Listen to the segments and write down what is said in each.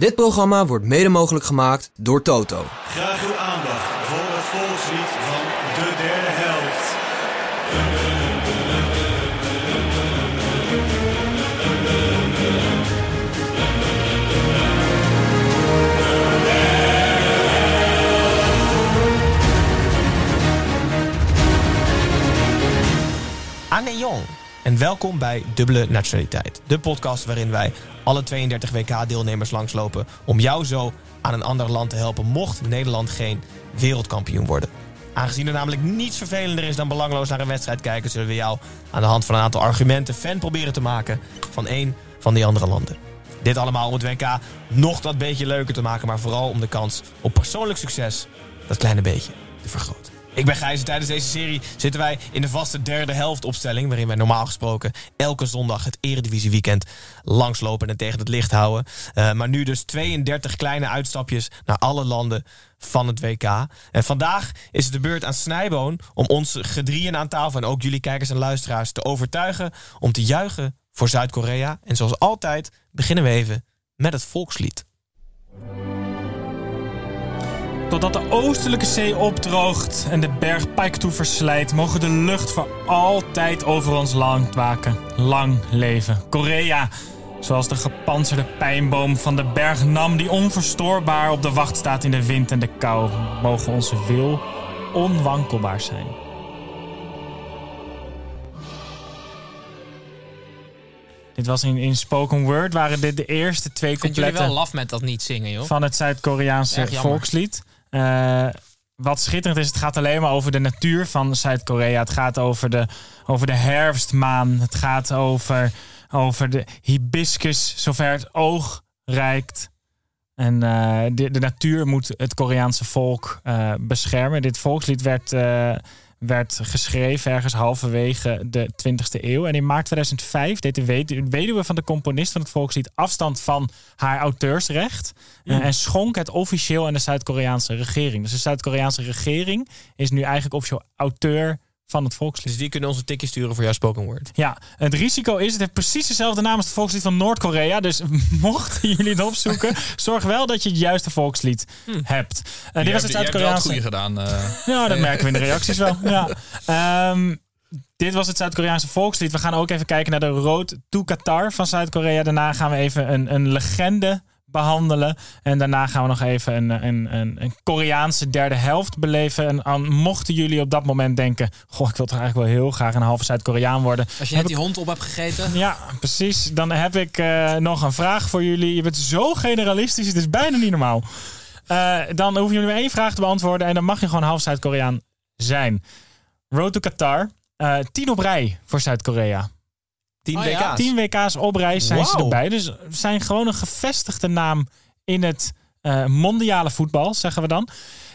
Dit programma wordt mede mogelijk gemaakt door Toto. Graag uw aandacht voor het volkslied van de derde helft. Anne Jong. En welkom bij Dubbele Nationaliteit. De podcast waarin wij alle 32 WK-deelnemers langslopen... om jou zo aan een ander land te helpen... mocht Nederland geen wereldkampioen worden. Aangezien er namelijk niets vervelender is dan belangloos naar een wedstrijd kijken... zullen we jou aan de hand van een aantal argumenten fan proberen te maken... van één van die andere landen. Dit allemaal om het WK nog dat beetje leuker te maken... maar vooral om de kans op persoonlijk succes dat kleine beetje te vergroten. Ik ben Gijs en tijdens deze serie zitten wij in de vaste derde helft opstelling... waarin wij normaal gesproken elke zondag het Eredivisie weekend langslopen en tegen het licht houden. Uh, maar nu dus 32 kleine uitstapjes naar alle landen van het WK. En vandaag is het de beurt aan Snijboon om ons gedrieën aan tafel... en ook jullie kijkers en luisteraars te overtuigen om te juichen voor Zuid-Korea. En zoals altijd beginnen we even met het volkslied. Totdat de oostelijke zee opdroogt en de berg Paiktu verslijt, mogen de lucht voor altijd over ons land waken. Lang leven Korea. Zoals de gepantserde pijnboom van de berg Nam, die onverstoorbaar op de wacht staat in de wind en de kou, mogen onze wil onwankelbaar zijn. Dit was in, in spoken word, waren dit de eerste twee Ik vind jullie coupletten wel laf met dat niet zingen, joh. van het Zuid-Koreaanse volkslied. Eh, wat schitterend is, het gaat alleen maar over de natuur van Zuid-Korea. Het gaat over de, over de herfstmaan. Het gaat over, over de hibiscus, zover het oog reikt. En eh, de, natuur moet het Koreaanse volk eh, beschermen. Dit volkslied werd, werd geschreven ergens halverwege de 20e eeuw. En in maart 2005 deed de wed- weduwe van de componist van het volkslied afstand van haar auteursrecht. eh, en schonk het officieel aan de Zuid-Koreaanse regering. Dus de Zuid-Koreaanse regering is nu eigenlijk officieel auteur van het volkslied. Dus die kunnen ons een tikje sturen voor jouw spoken word. Ja, het risico is, het heeft precies dezelfde naam als het volkslied van Noord-Korea. Dus mochten jullie het opzoeken, zorg wel dat je het juiste volkslied hebt. En dit was het Je Zuid-Koreaanse. goede gedaan. eh. Ja, dat merken we in de reacties wel. Ja. Ehm, dit was het Zuid-Koreaanse volkslied. We gaan ook even kijken naar de Road to Qatar van Zuid-Korea. Daarna gaan we even een, een legende behandelen. En daarna gaan we nog even een, een, een, een Koreaanse derde helft beleven. En aan, mochten jullie op dat moment denken... Goh, ik wil toch eigenlijk wel heel graag een halve Zuid-Koreaan worden. Als je net die hond op hebt gegeten. ja, precies. Dan heb ik eh, nog een vraag voor jullie. Je bent zo generalistisch, het is bijna niet normaal. Eh, dan hoeven jullie maar één vraag te beantwoorden en dan mag je gewoon half Zuid-Koreaan zijn. Road to Qatar. Eh tien op rij voor Zuid-Korea. 10 Oh ja, WK's. Tien WK's op rij zijn ze erbij. Dus we zijn gewoon een gevestigde naam in het eh, mondiale voetbal, zeggen we dan.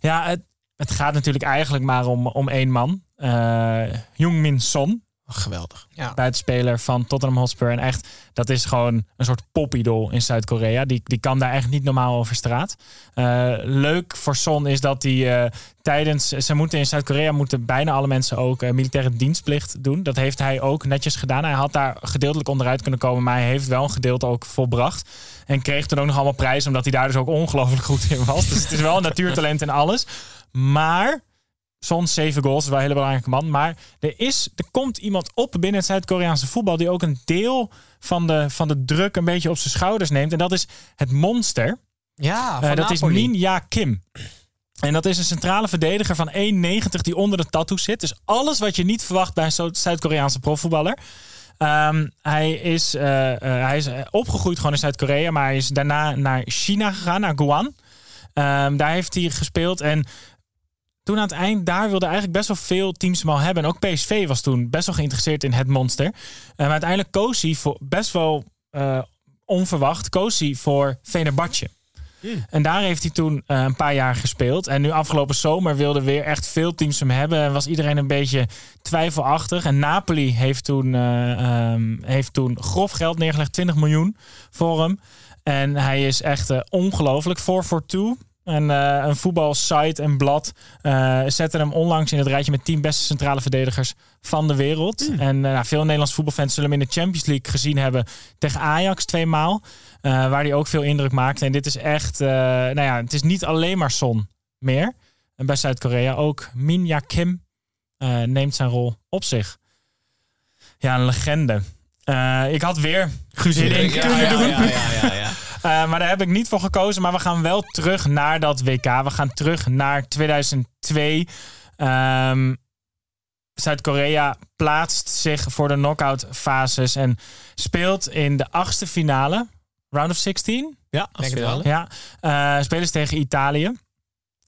Ja, het, het gaat natuurlijk eigenlijk maar om, om één man. Eh Min Son. Geweldig. Ja. buitenspeler van Tottenham Hotspur. En echt, dat is gewoon een soort popidol in Zuid-Korea. Die, die kan daar echt niet normaal over straat. Eh, leuk voor Son is dat hij eh, tijdens... Ze moeten in Zuid-Korea moeten bijna alle mensen ook eh, militaire dienstplicht doen. Dat heeft hij ook netjes gedaan. Hij had daar gedeeltelijk onderuit kunnen komen, maar hij heeft wel een gedeelte ook volbracht. En kreeg toen ook nog allemaal prijzen, omdat hij daar dus ook ongelooflijk goed in was. Dus het is wel een natuurtalent en alles. Maar Soms zeven goals, is wel een hele belangrijke man. Maar er, is, er komt iemand op binnen het Zuid-Koreaanse voetbal... die ook een deel van de, van de druk een beetje op zijn schouders neemt. En dat is het monster. Ja, Eh, dat is. Min Ja Kim. En dat is een centrale verdediger van 1,90 die onder de tattoo zit. Dus alles wat je niet verwacht bij een Zuid-Koreaanse profvoetballer. Ehm, hij, is, eh, eh, hij is opgegroeid gewoon in Zuid-Korea, maar hij is daarna naar China gegaan, naar Guan. Ehm, daar heeft hij gespeeld en toen aan het eind, daar wilden eigenlijk best wel veel teams hem al hebben. En ook PSV was toen best wel geïnteresseerd in het monster. Eh, maar uiteindelijk koos hij voor best wel eh, onverwacht koos hij voor Fenerbahce. En daar heeft hij toen eh, een paar jaar gespeeld. En nu afgelopen zomer wilden weer echt veel teams hem hebben. En was iedereen een beetje twijfelachtig. En Napoli heeft toen, eh, ehm, heeft toen grof geld neergelegd. 20 miljoen voor hem. En hij is echt ongelooflijk. 4 voor 2. En eh, een voetbalsite en blad eh zetten hem onlangs in het rijtje met 10 beste centrale verdedigers van de wereld. En eh, nou, veel Nederlandse voetbalfans zullen hem in de Champions League gezien hebben tegen Ajax tweemaal. eh, waar hij ook veel indruk maakte. En dit is echt, eh, nou ja, het is niet alleen maar Son meer. En bij Zuid-Korea ook Min Ja Kim eh, neemt zijn rol op zich. Ja, een legende. Eh, ik had weer Guus Hiddink kunnen doen. ja, ja, ja, ja. Uh, maar daar heb ik niet voor gekozen. Maar we gaan wel terug naar dat WK. We gaan terug naar 2002. Ehm, Zuid-Korea plaatst zich voor de knockout fases en speelt in de achtste finale. Round of 16? Ja, Denk het wel. Ja, eh, spelen ze tegen Italië.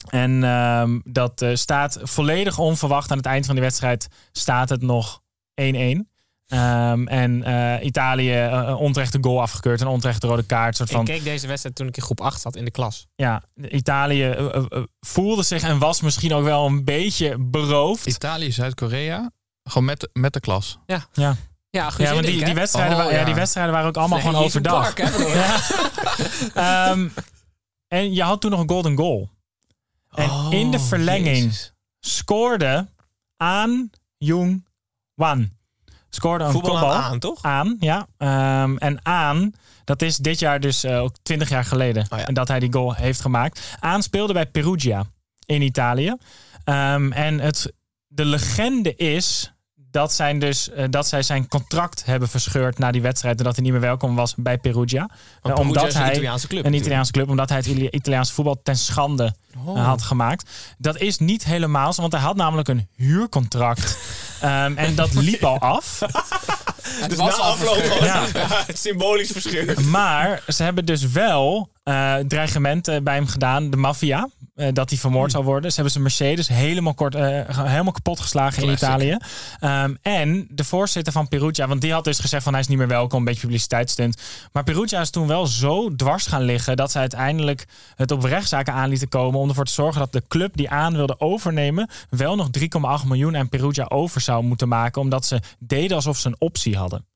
En ehm, dat eh, staat volledig onverwacht. Aan het eind van die wedstrijd staat het nog 1-1. Ehm, en eh, Italië eh, een onterechte goal afgekeurd. Een onterechte rode kaart. Soort van, Ik keek deze wedstrijd toen ik in groep 8 zat in de klas. ja, Italië eh, eh, eh, voelde zich en was misschien ook wel een beetje beroofd. Italië, Zuid-Korea. Gewoon met, met de klas. Ja, Ja, Guus ja want die, die, wedstrijden, Oh, wa- ja. ja. die wedstrijden waren ook allemaal Nee, gewoon hier is een overdag. park, hè? Ehm, en je had toen nog een golden goal. En in de verlenging Jezus. scoorde aan Jung Wan. Scoorde een Voetbal kopbal. aan, toch? Aan, ja. Ehm, en aan, dat is dit jaar dus eh, ook 20 jaar geleden Oh ja. dat hij die goal heeft gemaakt. Aan speelde bij Perugia in Italië. Ehm, en het, de legende is dat, zijn dus, eh, dat zij zijn contract hebben verscheurd na die wedstrijd. En dat hij niet meer welkom was bij Perugia. Want Eh, Perugia omdat is een hij Italiaanse club een natuurlijk. Italiaanse club, omdat hij het Italia- Italiaanse voetbal ten schande eh, had gemaakt. Dat is niet helemaal zo, want hij had namelijk een huurcontract. Ehm, en dat liep al af. Dus na afloop gewoon Ja. symbolisch verscheurd. Maar ze hebben dus wel eh, dreigementen bij hem gedaan, de maffia. Eh, dat hij vermoord zou worden. Ze hebben zijn Mercedes helemaal, kort, eh, helemaal kapot geslagen in Italië. Ehm, en de voorzitter van Perugia, want die had dus gezegd van hij is niet meer welkom, een beetje publiciteitsstunt. Maar Perugia is toen wel zo dwars gaan liggen dat ze uiteindelijk het op rechtszaken aan lieten komen om ervoor te zorgen dat de club die aan wilde overnemen wel nog 3,8 miljoen aan Perugia over zou moeten maken, omdat ze deden alsof ze een optie hadden.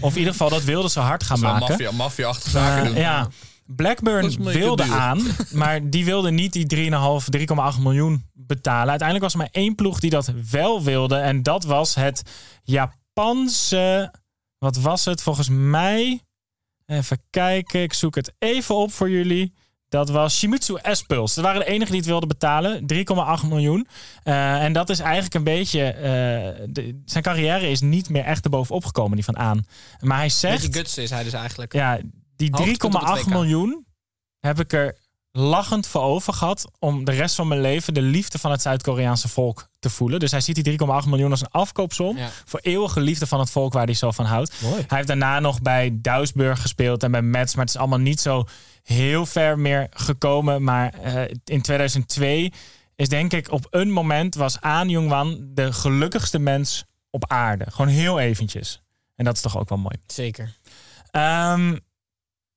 Of in ieder geval, dat wilden ze hard gaan maken. maffia, maffia-achtige zaken Eh, doen. ja. Blackburn wilde duur. aan, maar die wilde niet die 3,5, 3,8 miljoen betalen. Uiteindelijk was er maar één ploeg die dat wel wilde. En dat was het Japanse. Wat was het volgens mij? Even kijken, ik zoek het even op voor jullie. Dat was Shimizu S-Pulse. Dat waren de enigen die het wilden betalen. 3,8 miljoen. Eh, en dat is eigenlijk een beetje... eh, de- zijn carrière is niet meer echt erbovenop gekomen, die van aan. Maar hij zegt... Beetje guts is hij dus eigenlijk. Ja, die Hoogtepunt op het 3,8 WK. miljoen heb ik er lachend voor over gehad om de rest van mijn leven de liefde van het Zuid-Koreaanse volk te voelen. Dus hij ziet die 3,8 miljoen als een afkoopsom Ja. voor eeuwige liefde van het volk waar hij zo van houdt. Mooi. Hij heeft daarna nog bij Duisburg gespeeld en bij Mets, maar het is allemaal niet zo heel ver meer gekomen. Maar eh, in 2002 is denk ik op een moment was Aan Jongwan de gelukkigste mens op aarde. Gewoon heel eventjes. En dat is toch ook wel mooi. Zeker. Ehm,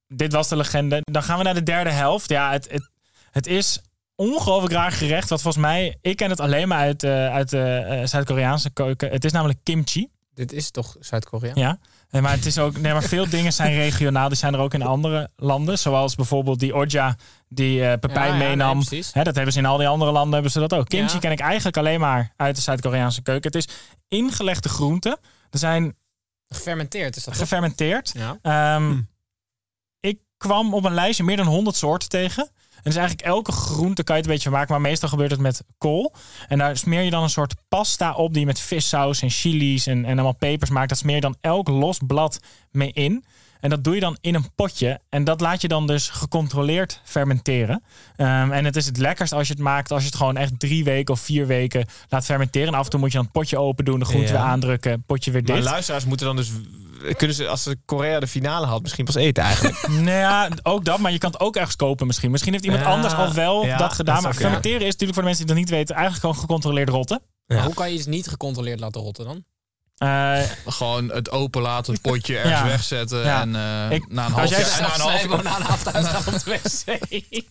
dit was de legende. Dan gaan we naar de derde helft. Ja, het, het, het is ongelooflijk raar gerecht. Wat volgens mij, ik ken het alleen maar uit, eh, uit de eh, Zuid-Koreaanse keuken. Het is namelijk kimchi. Dit is toch Zuid-Korea? Ja. Eh, Maar het is ook, nee, maar veel dingen zijn regionaal. Die zijn er ook in andere landen. Zoals bijvoorbeeld die Oja die eh Pepijn Ja, ja, nee, meenam. dat hebben ze in al die andere landen hebben ze dat ook. Kimchi Ja. ken ik eigenlijk alleen maar uit de Zuid-Koreaanse keuken. Het is ingelegde groenten. Er zijn Gefermenteerd is dat toch? gefermenteerd. Ja. Ehm, Ik kwam op een lijstje meer dan 100 soorten tegen. En dus eigenlijk elke groente kan je het een beetje maken. Maar meestal gebeurt het met kool. En daar smeer je dan een soort pasta op die je met vissaus en chilies en, en allemaal pepers maakt. Dat smeer je dan elk los blad mee in. En dat doe je dan in een potje. En dat laat je dan dus gecontroleerd fermenteren. Ehm, en het is het lekkerst als je het maakt als je het gewoon echt drie weken of vier weken laat fermenteren. En af en toe moet je dan het potje open doen, de groente Ja. weer aandrukken, potje weer Maar dicht. luisteraars moeten dan dus... Kunnen ze, als ze Korea de finale had, misschien pas eten eigenlijk. Nou ja, ook dat, maar je kan het ook ergens kopen misschien. Misschien heeft iemand Ja, anders al wel ja, dat gedaan. dat maar fermenteren is natuurlijk voor de mensen die dat niet weten eigenlijk gewoon gecontroleerd rotten. Maar Ja. hoe kan je iets niet gecontroleerd laten rotten dan? Eh, Gewoon het open laten, het potje ergens Ja. wegzetten. Ja. En eh, Ik- na een als half jaar... na een half na een half uitgaan op de wc.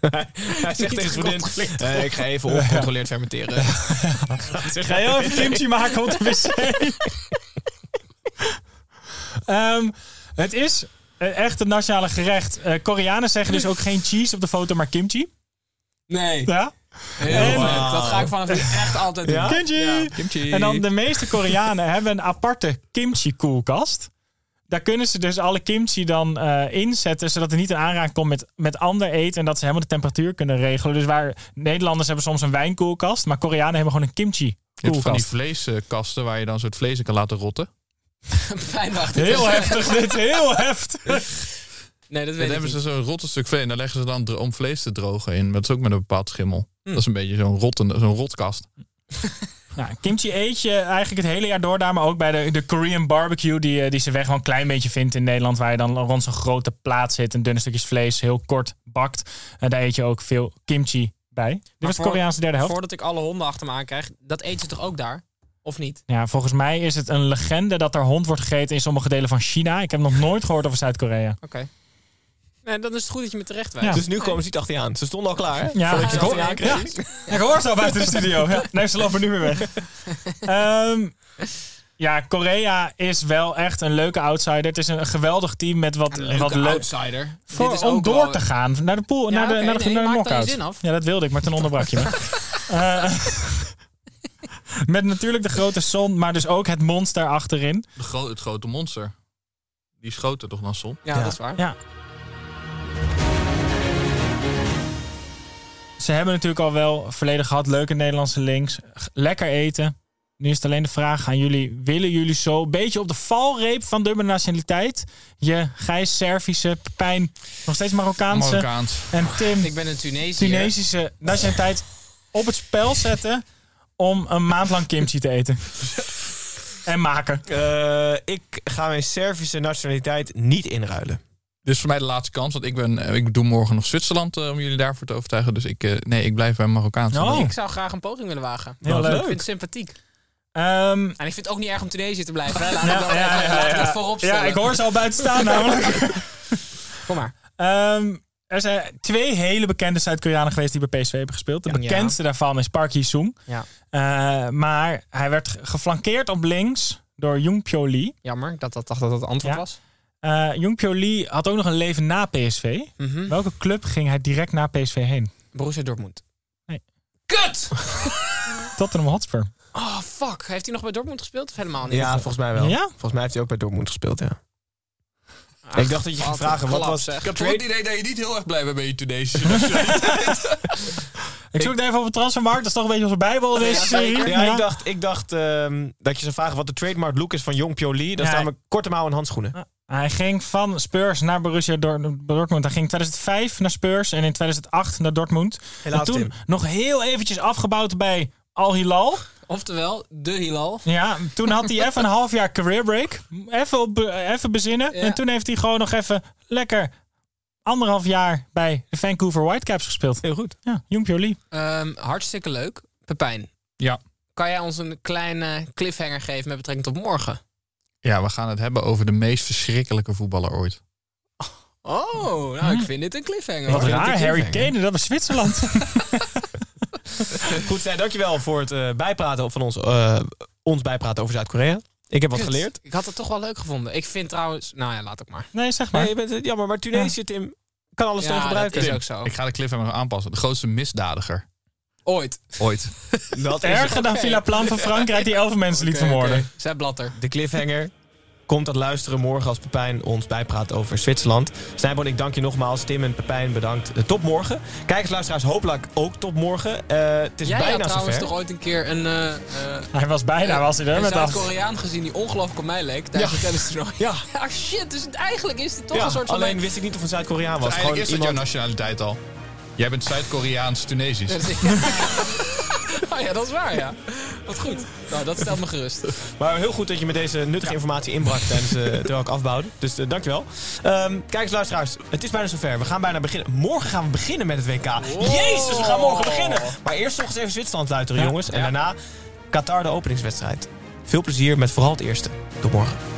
Hij zegt tegen vriendin, eh, ik ga even ongecontroleerd fermenteren. Ga heel even kimchi maken op de wc. Ehm, het is eh, echt het nationale gerecht. Eh, Koreanen zeggen dus ook geen cheese op de foto, maar kimchi. Nee. Ja? Heel En- vet. Dat ga ik vanaf nu echt altijd doen. Ja? Kimchi! Kimchi. En dan de meeste Koreanen hebben een aparte kimchi koelkast. Daar kunnen ze dus alle kimchi dan eh, inzetten, zodat er niet in aanraking komt met, met ander eten en dat ze helemaal de temperatuur kunnen regelen. Dus waar Nederlanders hebben soms een wijnkoelkast, maar Koreanen hebben gewoon een kimchi Je hebt van die koelkast. vleeskasten waar je dan soort vlees in kan laten rotten. Heel heftig dit, heel heftig. Nee, dat Dan weet ik hebben niet. ze zo'n rotte stuk vlees en daar leggen ze dan om vlees te drogen in. Maar dat is ook met een bepaald schimmel. Hm. Dat is een beetje zo'n rottende, zo'n rotkast. Nou, kimchi eet je eigenlijk het hele jaar door daar, maar ook bij de, de Korean barbecue, die, eh, die ze weg gewoon een klein beetje vindt in Nederland, waar je dan rond zo'n grote plaat zit en dunne stukjes vlees heel kort bakt. En daar eet je ook veel kimchi bij. Dit was de Koreaanse derde helft. Voordat ik alle honden achter me aankrijg, dat eten ze toch ook daar? Of niet? Ja, volgens mij is het een legende dat er hond wordt gegeten in sommige delen van China. Ik heb nog nooit gehoord over Zuid-Korea. Oké. Nee, dan is het goed dat je me terecht wijst. Ja. Dus nu komen ze niet achter je aan. Ze stonden al klaar, hè? Ja, ik ze hoor- aankreeg. Ja, ik hoor ze al buiten de studio. Ja. Nee, ze lopen nu weer weg. Ehm, ja, Korea is wel echt een leuke outsider. Het is een geweldig team met wat, Een wat leuk. outsider. Voor, Dit is om ook door wel- te gaan naar de pool, Ja, naar de, naar de, nee, naar de knockout. Ja, dat wilde ik, maar toen onderbrak je me. Eh, met natuurlijk de grote zon, maar dus ook het monster achterin. De gro- het grote monster. Die is groter toch dan Son? Ja, Ja. dat is waar. Ja. Ze hebben natuurlijk al wel verleden gehad. Leuke Nederlandse links. Lekker eten. Nu is het alleen de vraag aan jullie. Willen jullie zo een beetje op de valreep van dubbele nationaliteit? Je Gijs, Servische, Pepijn, nog steeds Marokkaanse. Marokkaans. En Tim, Ik ben een Tunesiër. Tunesische nationaliteit op het spel zetten om een maand lang kimchi te eten. en maken. Eh, ik ga mijn Servische nationaliteit niet inruilen. Dit is voor mij de laatste kans, want ik, ben, eh, ik doe morgen nog Zwitserland eh, om jullie daarvoor te overtuigen. Dus ik, eh, nee, ik blijf bij Marokkaans. Oh. Ik zou graag een poging willen wagen. Heel Ik leuk. vind het sympathiek. Ehm, En ik vind het ook niet erg om Tunesië te blijven. Hè? Laat ik ja, wel ja, even- ja, ik voorop ja, stellen. ik hoor ze al buiten staan namelijk. Kom maar. Ehm, er zijn twee hele bekende Zuid-Koreanen geweest die bij PSV hebben gespeeld. De Ja. bekendste daarvan is Park Hee-sung. Ja. Eh, maar hij werd ge- geflankeerd op links door Jung Pyo Lee. Jammer, ik dacht dat dacht dat het antwoord Ja. was. Eh Jung Pyo Lee had ook nog een leven na PSV. Mhm. Welke club ging hij direct na PSV heen? Borussia Dortmund. Nee. Kut! Tottenham Hotspur. Oh, fuck. Heeft hij nog bij Dortmund gespeeld of helemaal niet? Ja, volgens mij wel. Ja? Volgens mij heeft hij ook bij Dortmund gespeeld, ja. Ach, ik dacht dat je ging vragen, wat was- zeg. Ik had toch het idee dat je niet heel erg blij bent bij je Tunesische nationaliteit. Ik zoek even op de transfermarkt. Dat is toch een beetje onze bijbel in deze serie. Ja, ik dacht, ik dacht ehm, dat je zou vragen wat de trademark look is van Jong Lee. Dat Ja. staan we korte mouwen en handschoenen. Hij ging van Spurs naar Borussia Dor- Dortmund. Hij ging in 2005 naar Spurs en in 2008 naar Dortmund. Helaas, en toen Tim. nog heel eventjes afgebouwd bij Al Hilal. Oftewel, de Hilal. Ja, toen had hij even een half jaar career break. Even, op, even bezinnen. Ja. En toen heeft hij gewoon nog even lekker anderhalf jaar bij de Vancouver Whitecaps gespeeld. Heel goed. Ja, Jong Pyo Lee. Ehm, hartstikke leuk. Pepijn, ja. kan jij ons een kleine cliffhanger geven met betrekking tot morgen? ja, we gaan het hebben over de meest verschrikkelijke voetballer ooit. Oh, nou, ik vind dit een cliffhanger. Wat raar, Harry. Kane, dat was Zwitserland. Goed, Stijn, dankjewel voor het eh, bijpraten van ons, eh, ons bijpraten over Zuid-Korea. Ik heb wat Kut. geleerd. Ik had het toch wel leuk gevonden. Ik vind trouwens... Nou ja, laat ook maar. nee, zeg maar. Nee, je bent het jammer, maar Tunesië, Tim, kan alles Ja, dat gebruiken. is ook zo. Ik ga de cliffhanger aanpassen. De grootste misdadiger Ooit. ooit. Dat is Erger dan Villa Plan van Frankrijk die elf mensen liet vermoorden. Zij Blatter. de cliffhanger. Komt dat luisteren morgen als Pepijn ons bijpraat over Zwitserland. Snijboon, ik dank je nogmaals. Tim en Pepijn, bedankt. Eh, tot morgen. Kijkers, luisteraars, hopelijk ook tot morgen. Eh, het is Jij had bijna trouwens zover. toch ooit een keer een, eh, eh, Hij was bijna, was hij er een. Zuid-Koreaan gezien die ongelooflijk op mij leek tijdens het tennistoernooi. Ja. Ja, shit. Dus het- eigenlijk is dit toch Ja, een soort van... alleen wist ik niet of een Zuid-Koreaan was. Dus eigenlijk is dat jouw nationaliteit al. Jij bent Zuid-Koreaans-Tunesisch. oh ja, dat is waar, ja. Wat goed. Nou, dat stelt me gerust. Maar heel goed dat je met deze nuttige informatie inbrak tijdens eh, terwijl ik afbouwde. Dus eh, dankjewel. Ehm kijkers, luisteraars, het is bijna zover. We gaan bijna beginnen. Morgen gaan we beginnen met het WK. Jezus, we gaan morgen beginnen. Maar eerst nog eens even Zwitserland luisteren, jongens. En daarna Qatar de openingswedstrijd. Veel plezier met vooral het eerste. Tot morgen.